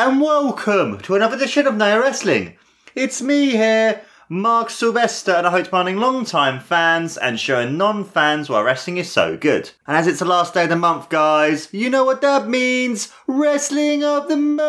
and welcome to another edition of Know Your Wrestling. It's me here, Mark Sylvester, and I hope demanding long-time fans and showing non-fans why wrestling is so good. And as it's the last day of the month, guys, you know what that means: Wrestling of the Month.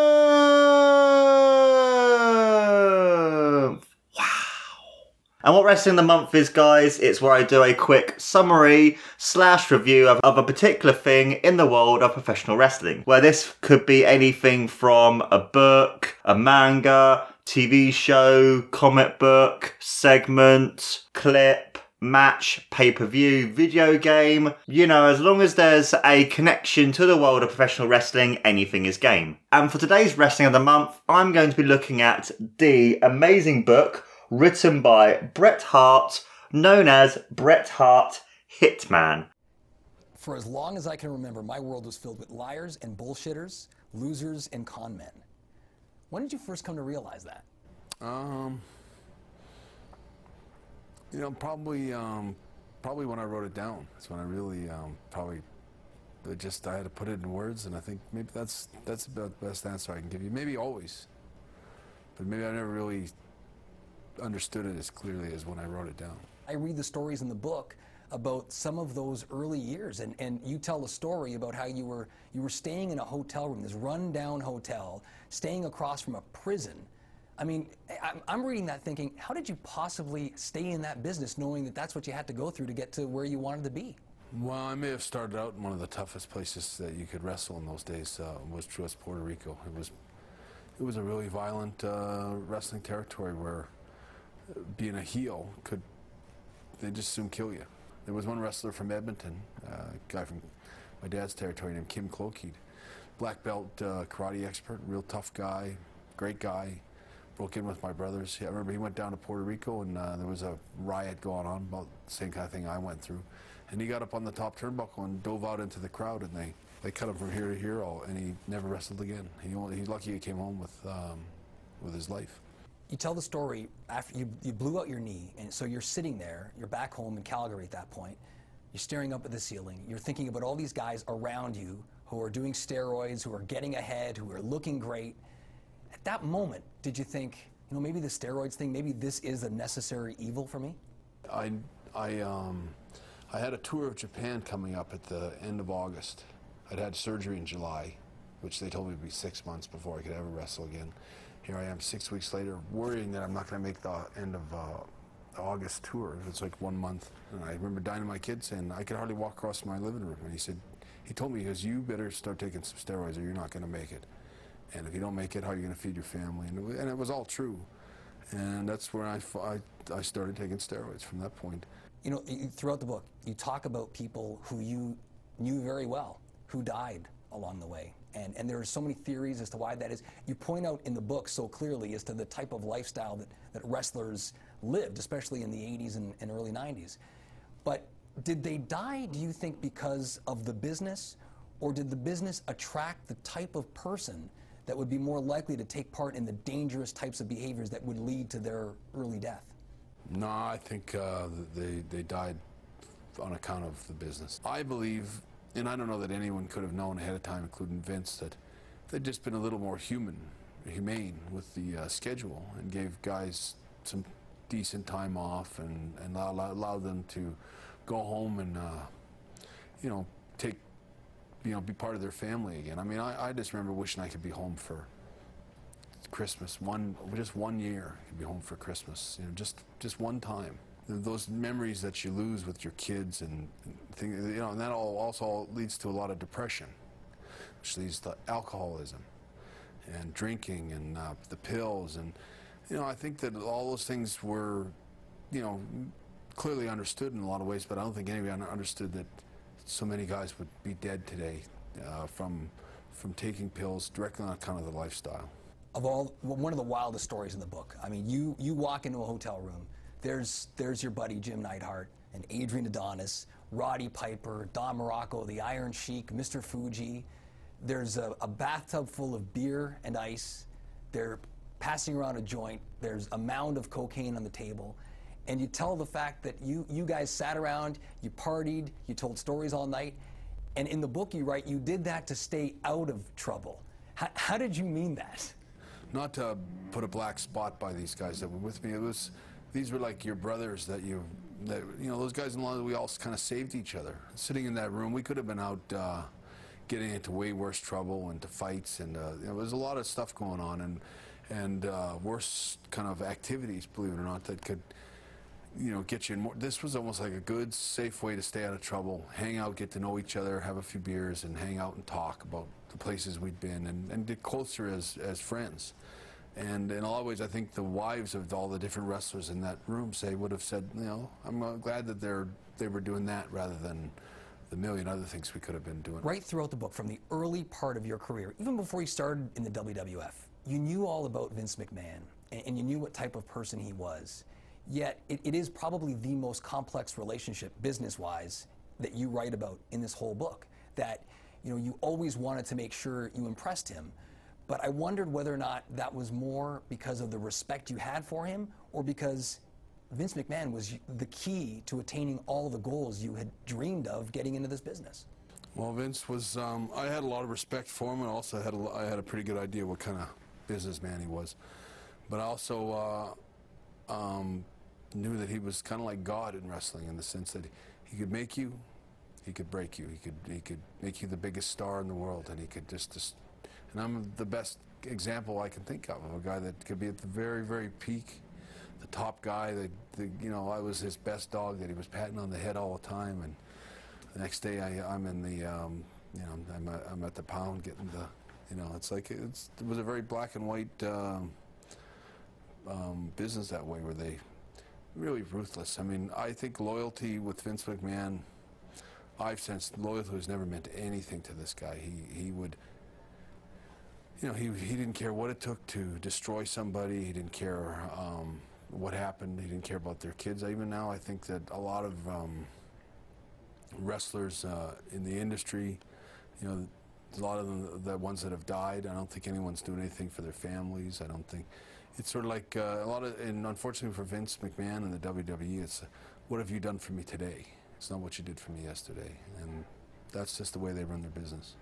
And what Wrestling of the Month is, guys, it's where I do a quick summary slash review of, of a particular thing in the world of professional wrestling. Where this could be anything from a book, a manga, TV show, comic book, segment, clip, match, pay per view, video game. You know, as long as there's a connection to the world of professional wrestling, anything is game. And for today's Wrestling of the Month, I'm going to be looking at the amazing book written by Bret Hart, known as Bret Hart Hitman. For as long as I can remember, my world was filled with liars and bullshitters, losers and con men. When did you first come to realize that? Um, you know, probably, um, probably when I wrote it down. That's when I really, um, probably, it just I had to put it in words, and I think maybe that's that's about the best answer I can give you. Maybe always, but maybe I never really understood it as clearly as when I wrote it down. I read the stories in the book about some of those early years, and, and you tell a story about how you were you were staying in a hotel room, this rundown hotel, staying across from a prison. I mean, I'm, I'm reading that thinking, how did you possibly stay in that business knowing that that's what you had to go through to get to where you wanted to be? Well, I may have started out in one of the toughest places that you could wrestle in those days. Uh, was was Puerto Rico. It was it was a really violent uh, wrestling territory where being a heel could they just soon kill you. There was one wrestler from Edmonton, uh, a guy from my dad's territory named Kim Klokeid, black belt uh, karate expert, real tough guy, great guy. Broke in with my brothers. I remember he went down to Puerto Rico and uh, there was a riot going on about the same kind of thing I went through. And he got up on the top turnbuckle and dove out into the crowd and they, they cut him from here to here all, and he never wrestled again. He only, he's lucky he came home with, um, with his life you tell the story after you, you blew out your knee, and so you're sitting there, you're back home in Calgary at that point, you're staring up at the ceiling, you're thinking about all these guys around you who are doing steroids, who are getting ahead, who are looking great. At that moment, did you think, you know, maybe the steroids thing, maybe this is a necessary evil for me? I, I, um, I had a tour of Japan coming up at the end of August. I'd had surgery in July, which they told me would be six months before I could ever wrestle again here I am six weeks later, worrying that I'm not going to make the end of uh, the August tour. It's like one month. And I remember Dynamite Kid saying, I could hardly walk across my living room. And he said, he told me, he goes, you better start taking some steroids or you're not going to make it. And if you don't make it, how are you going to feed your family? And it, was, and it was all true. And that's where I, I, I started taking steroids from that point. You know, throughout the book, you talk about people who you knew very well who died along the way. And, and there are so many theories as to why that is. You point out in the book so clearly as to the type of lifestyle that, that wrestlers lived, especially in the 80s and, and early 90s. But did they die, do you think, because of the business? Or did the business attract the type of person that would be more likely to take part in the dangerous types of behaviors that would lead to their early death? No, I think uh, they, they died on account of the business. I believe and I don't know that anyone could have known ahead of time, including Vince, that they'd just been a little more human, humane with the uh, schedule and gave guys some decent time off and, and allowed allow them to go home and, uh, you know, take, you know, be part of their family again. I mean, I, I just remember wishing I could be home for Christmas, one, just one year, I could be home for Christmas, you know, just, just one time those memories that you lose with your kids and, things, you know, and that all also leads to a lot of depression, which leads to alcoholism and drinking and uh, the pills. And, you know, I think that all those things were, you know, clearly understood in a lot of ways, but I don't think anyone understood that so many guys would be dead today uh, from, from taking pills directly on account of the lifestyle. Of all, one of the wildest stories in the book. I mean, you, you walk into a hotel room, there's, there's your buddy Jim Neidhart and Adrian Adonis, Roddy Piper, Don Muraco, the Iron Sheik, Mr. Fuji. There's a, a bathtub full of beer and ice. They're passing around a joint. There's a mound of cocaine on the table. And you tell the fact that you, you guys sat around, you partied, you told stories all night. And in the book you write, you did that to stay out of trouble. How, how did you mean that? Not to put a black spot by these guys that were with me. It was these were like your brothers that you that you know those guys in law we all kind of saved each other. Sitting in that room, we could have been out uh, getting into way worse trouble and to fights, and uh, know, there's a lot of stuff going on and and uh, worse kind of activities, believe it or not, that could you know get you in more. This was almost like a good, safe way to stay out of trouble, hang out, get to know each other, have a few beers, and hang out and talk about the places we'd been, and, and get closer as as friends. And in a ways, I think the wives of all the different wrestlers in that room say would have said, you know, I'm uh, glad that they're they were doing that rather than the million other things we could have been doing. Right throughout the book, from the early part of your career, even before you started in the WWF, you knew all about Vince McMahon and, and you knew what type of person he was. Yet, it, it is probably the most complex relationship, business wise, that you write about in this whole book. That you know, you always wanted to make sure you impressed him. But I wondered whether or not that was more because of the respect you had for him or because Vince McMahon was the key to attaining all the goals you had dreamed of getting into this business. Well, Vince was, um, I had a lot of respect for him and also had a, I had a pretty good idea what kind of businessman he was. But I also uh, um, knew that he was kind of like God in wrestling in the sense that he could make you, he could break you, he could, he could make you the biggest star in the world, and he could just, just and I'm the best example I can think of of a guy that could be at the very, very peak, the top guy. That the, you know, I was his best dog that he was patting on the head all the time. And the next day, I, am in the, um, you know, I'm, I'm at the pound getting the, you know, it's like it's, it was a very black and white um, um, business that way, where they really ruthless. I mean, I think loyalty with Vince McMahon. I've sensed loyalty has never meant anything to this guy. He he would you know, he, he didn't care what it took to destroy somebody. He didn't care um, what happened. He didn't care about their kids. Even now, I think that a lot of um, wrestlers uh, in the industry, you know, a lot of them, the ones that have died, I don't think anyone's doing anything for their families. I don't think it's sort of like uh, a lot of, and unfortunately for Vince McMahon and the WWE, it's what have you done for me today? It's not what you did for me yesterday, and that's just the way they run their business.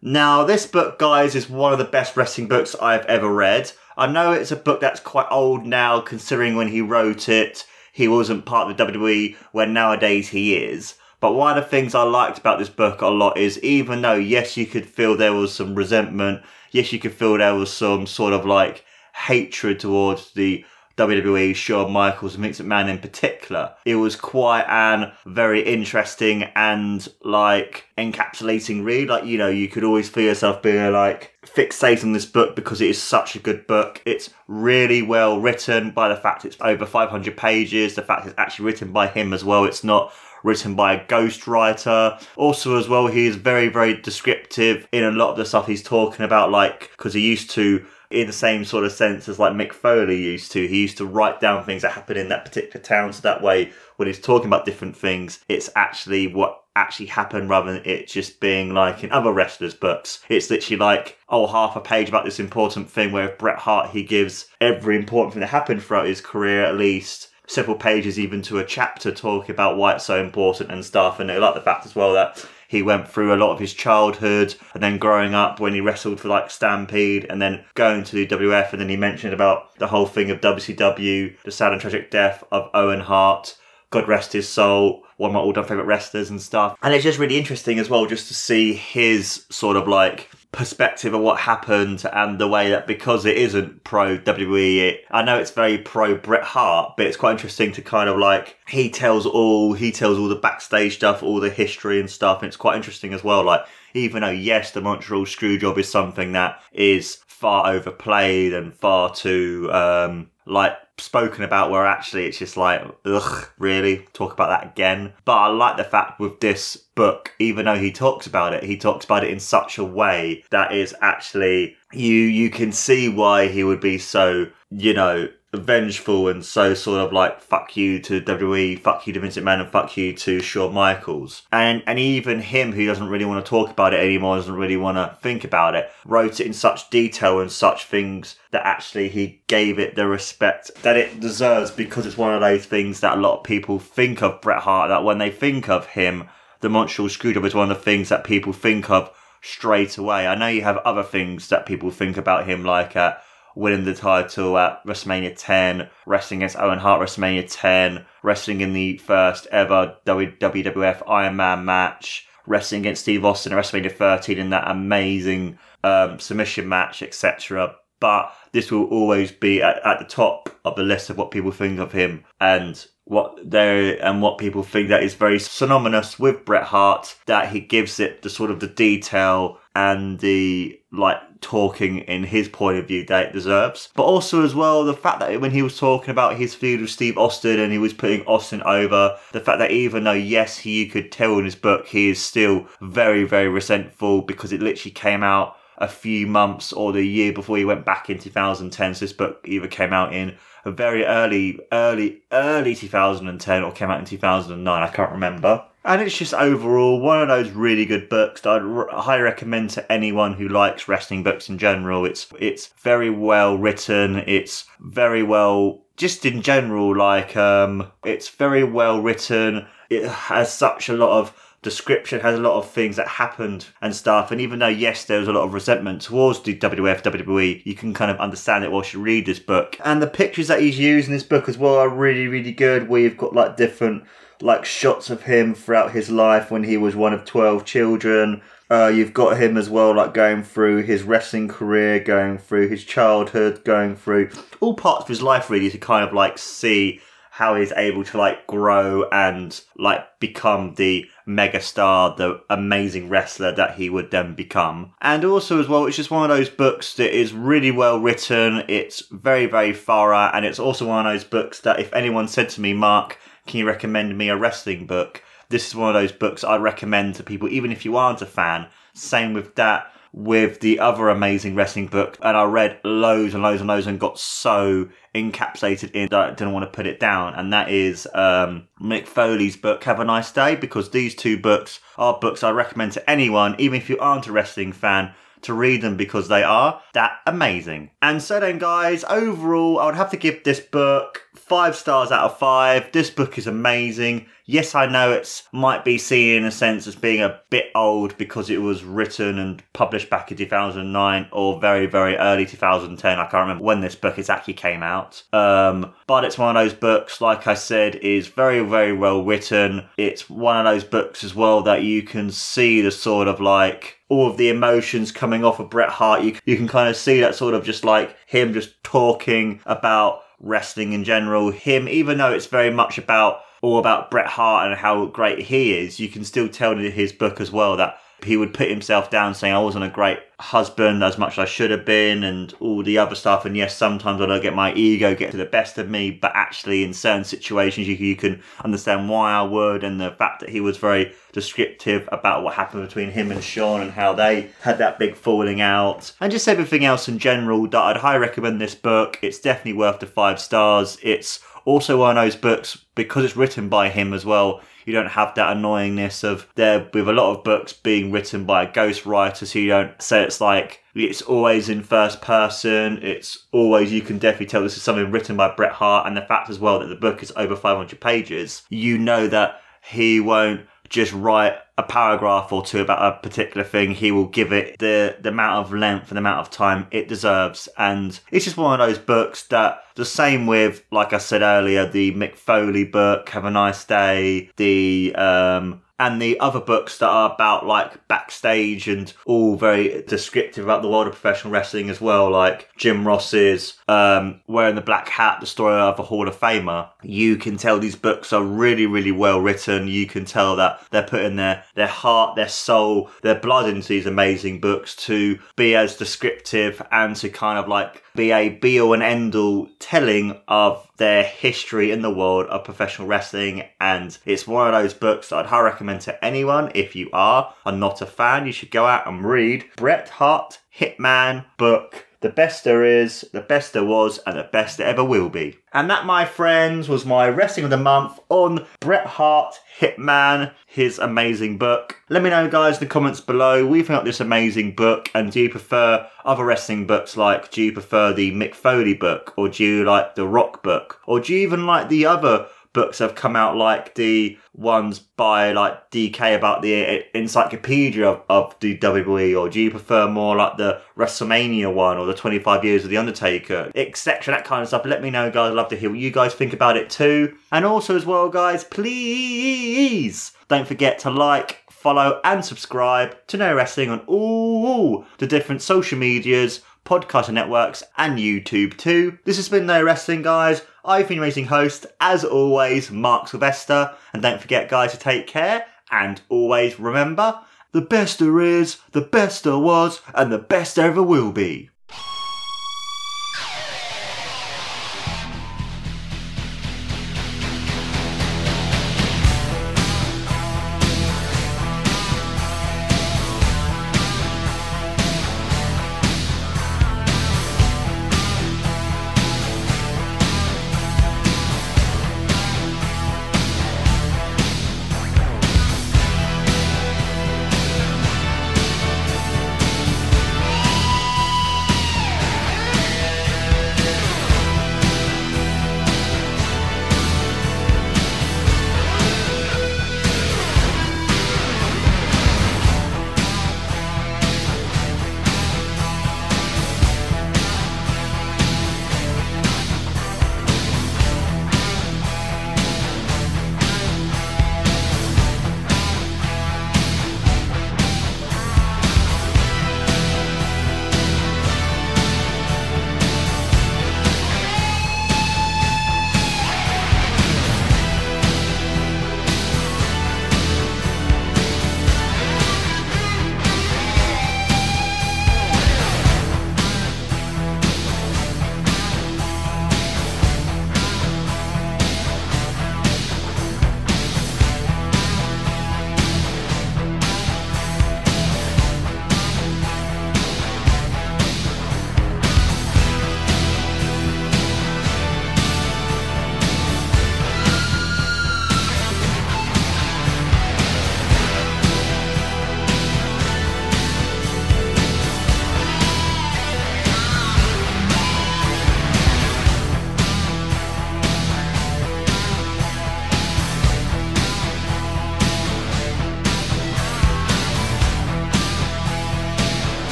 Now, this book, guys, is one of the best wrestling books I've ever read. I know it's a book that's quite old now, considering when he wrote it, he wasn't part of the WWE, when nowadays he is. But one of the things I liked about this book a lot is even though, yes, you could feel there was some resentment, yes, you could feel there was some sort of like hatred towards the WWE, Shawn Michaels, and Vince McMahon in particular. It was quite an very interesting and like encapsulating read. Like, you know, you could always feel yourself being like fixated on this book because it is such a good book. It's really well written by the fact it's over 500 pages, the fact it's actually written by him as well. It's not written by a ghostwriter. Also, as well, he is very, very descriptive in a lot of the stuff he's talking about, like, because he used to in the same sort of sense as like Mick Foley used to. He used to write down things that happened in that particular town, so that way when he's talking about different things, it's actually what actually happened rather than it just being like in other wrestlers' books. It's literally like, oh, half a page about this important thing where Bret Hart, he gives every important thing that happened throughout his career at least several pages even to a chapter talking about why it's so important and stuff. And I like the fact as well that he went through a lot of his childhood and then growing up when he wrestled for like Stampede and then going to the WF and then he mentioned about the whole thing of WCW, the sad and tragic death of Owen Hart. God rest his soul, one of my all time favourite wrestlers and stuff. And it's just really interesting as well just to see his sort of like perspective of what happened and the way that because it isn't pro WWE, it, I know it's very pro Bret Hart, but it's quite interesting to kind of like he tells all he tells all the backstage stuff, all the history and stuff, and it's quite interesting as well. Like even though yes, the Montreal Screwjob is something that is far overplayed and far too um like spoken about where actually it's just like ugh really? Talk about that again. But i like the fact with this book even though he talks about it he talks about it in such a way that is actually you you can see why he would be so you know vengeful and so sort of like fuck you to WWE, fuck you to Vince McMahon, and fuck you to Shawn Michaels. And and even him, who doesn't really want to talk about it anymore, doesn't really want to think about it, wrote it in such detail and such things that actually he gave it the respect that it deserves because it's one of those things that a lot of people think of Bret Hart. That when they think of him, the Montreal Screwjob is one of the things that people think of straight away. I know you have other things that people think about him, like at winning the title at WrestleMania 10, wrestling against Owen Hart WrestleMania 10, wrestling in the first ever WWF Iron Man match, wrestling against Steve Austin at WrestleMania 13 in that amazing um, submission match, etc. But this will always be at, at the top of the list of what people think of him and what they and what people think that is very synonymous with Bret Hart that he gives it the sort of the detail and the like talking in his point of view that it deserves. But also as well the fact that when he was talking about his feud with Steve Austin and he was putting Austin over, the fact that even though yes he could tell in his book he is still very very resentful because it literally came out a few months or the year before he went back in 2010. So this book either came out in a very early, early, early 2010 or came out in 2009. I can't remember. And it's just overall one of those really good books that I'd r- highly recommend to anyone who likes wrestling books in general. It's it's very well written. It's very well just in general like um it's very well written. It has such a lot of description has a lot of things that happened and stuff. And even though, yes, there was a lot of resentment towards the WWF, WWE, you can kind of understand it whilst you read this book. And the pictures that he's used in this book as well are really, really good. You've got like different like shots of him throughout his life when he was one of 12 children. Uh, you've got him as well, like going through his wrestling career, going through his childhood, going through all parts of his life, really, to kind of like see how he's able to like grow and like become the megastar, the amazing wrestler that he would then become. And also as well, it's just one of those books that is really well written. It's very, very thorough. And it's also one of those books that if anyone said to me, Mark, can you recommend me a wrestling book? This is one of those books I'd recommend to people, even if you aren't a fan. Same with that with the other amazing wrestling book, and I read loads and loads and loads and got so encapsulated in that I didn't want to put it down. And that is um, Mick Foley's book, Have a Nice Day, because these two books are books I recommend to anyone, even if you aren't a wrestling fan, to read them because they are that amazing. And so then, guys, overall, I would have to give this book five stars out of five. This book is amazing. Yes, I know it might be seen in a sense as being a bit old because it was written and published back in 2009 or very, very early 2010. I can't remember when this book actually came out. Um, but it's one of those books, like I said, is very, very well written. It's one of those books as well that you can see the sort of like all of the emotions coming off of Bret Hart. You, you can kind of see that sort of just like him just talking about wrestling in general. Him, even though it's very much about all about Bret Hart and how great he is, you can still tell in his book as well that he would put himself down saying I wasn't a great husband as much as I should have been and all the other stuff. And yes, sometimes I don't get my ego get to the best of me, but actually in certain situations you, you can understand why I would. And the fact that he was very descriptive about what happened between him and Shawn and how they had that big falling out and just everything else in general that I'd highly recommend this book. It's definitely worth the five stars. It's also one of those books because it's written by him as well you don't have that annoyingness of there with a lot of books being written by a ghostwriter so you don't say it's like it's always in first person. It's always you can definitely tell this is something written by Bret Hart. And the fact as well that the book is over 500 pages you know that he won't just write a paragraph or two about a particular thing, he will give it the, the amount of length and the amount of time it deserves. And it's just one of those books that the same with, like I said earlier, the Mick Foley book, Have a Nice Day, the um, and the other books that are about like backstage and all very descriptive about the world of professional wrestling as well, like Jim Ross's um, Wearing the Black Hat, the story of a Hall of Famer. You can tell these books are really, really well written. You can tell that they're putting their, their heart, their soul, their blood into these amazing books to be as descriptive and to kind of like be a be all and end all telling of their history in the world of professional wrestling. And it's one of those books that I'd highly recommend to anyone. If you are, are not a fan, you should go out and read Bret Hart Hitman book the best there is, the best there was, and the best there ever will be. And that, my friends, was my Wrestling of the Month on Bret Hart Hitman, his amazing book. Let me know, guys, in the comments below. We've got this amazing book, and do you prefer other wrestling books? Like, do you prefer the Mick Foley book, or do you like the Rock book, or do you even like the other books have come out, like the ones by like DK about the encyclopedia of, of the WWE, or do you prefer more like the WrestleMania one or the 25 years of The Undertaker, etc., that kind of stuff? Let me know, guys. I'd love to hear what you guys think about it too. And also, as well, guys, please don't forget to like, follow, and subscribe to No Wrestling on all the different social medias, podcast networks, and YouTube too. This has been No Wrestling, guys. I've been amazing host, as always, Mark Sylvester. And don't forget, guys, to take care and always remember the best there is, the best there was, and the best there ever will be.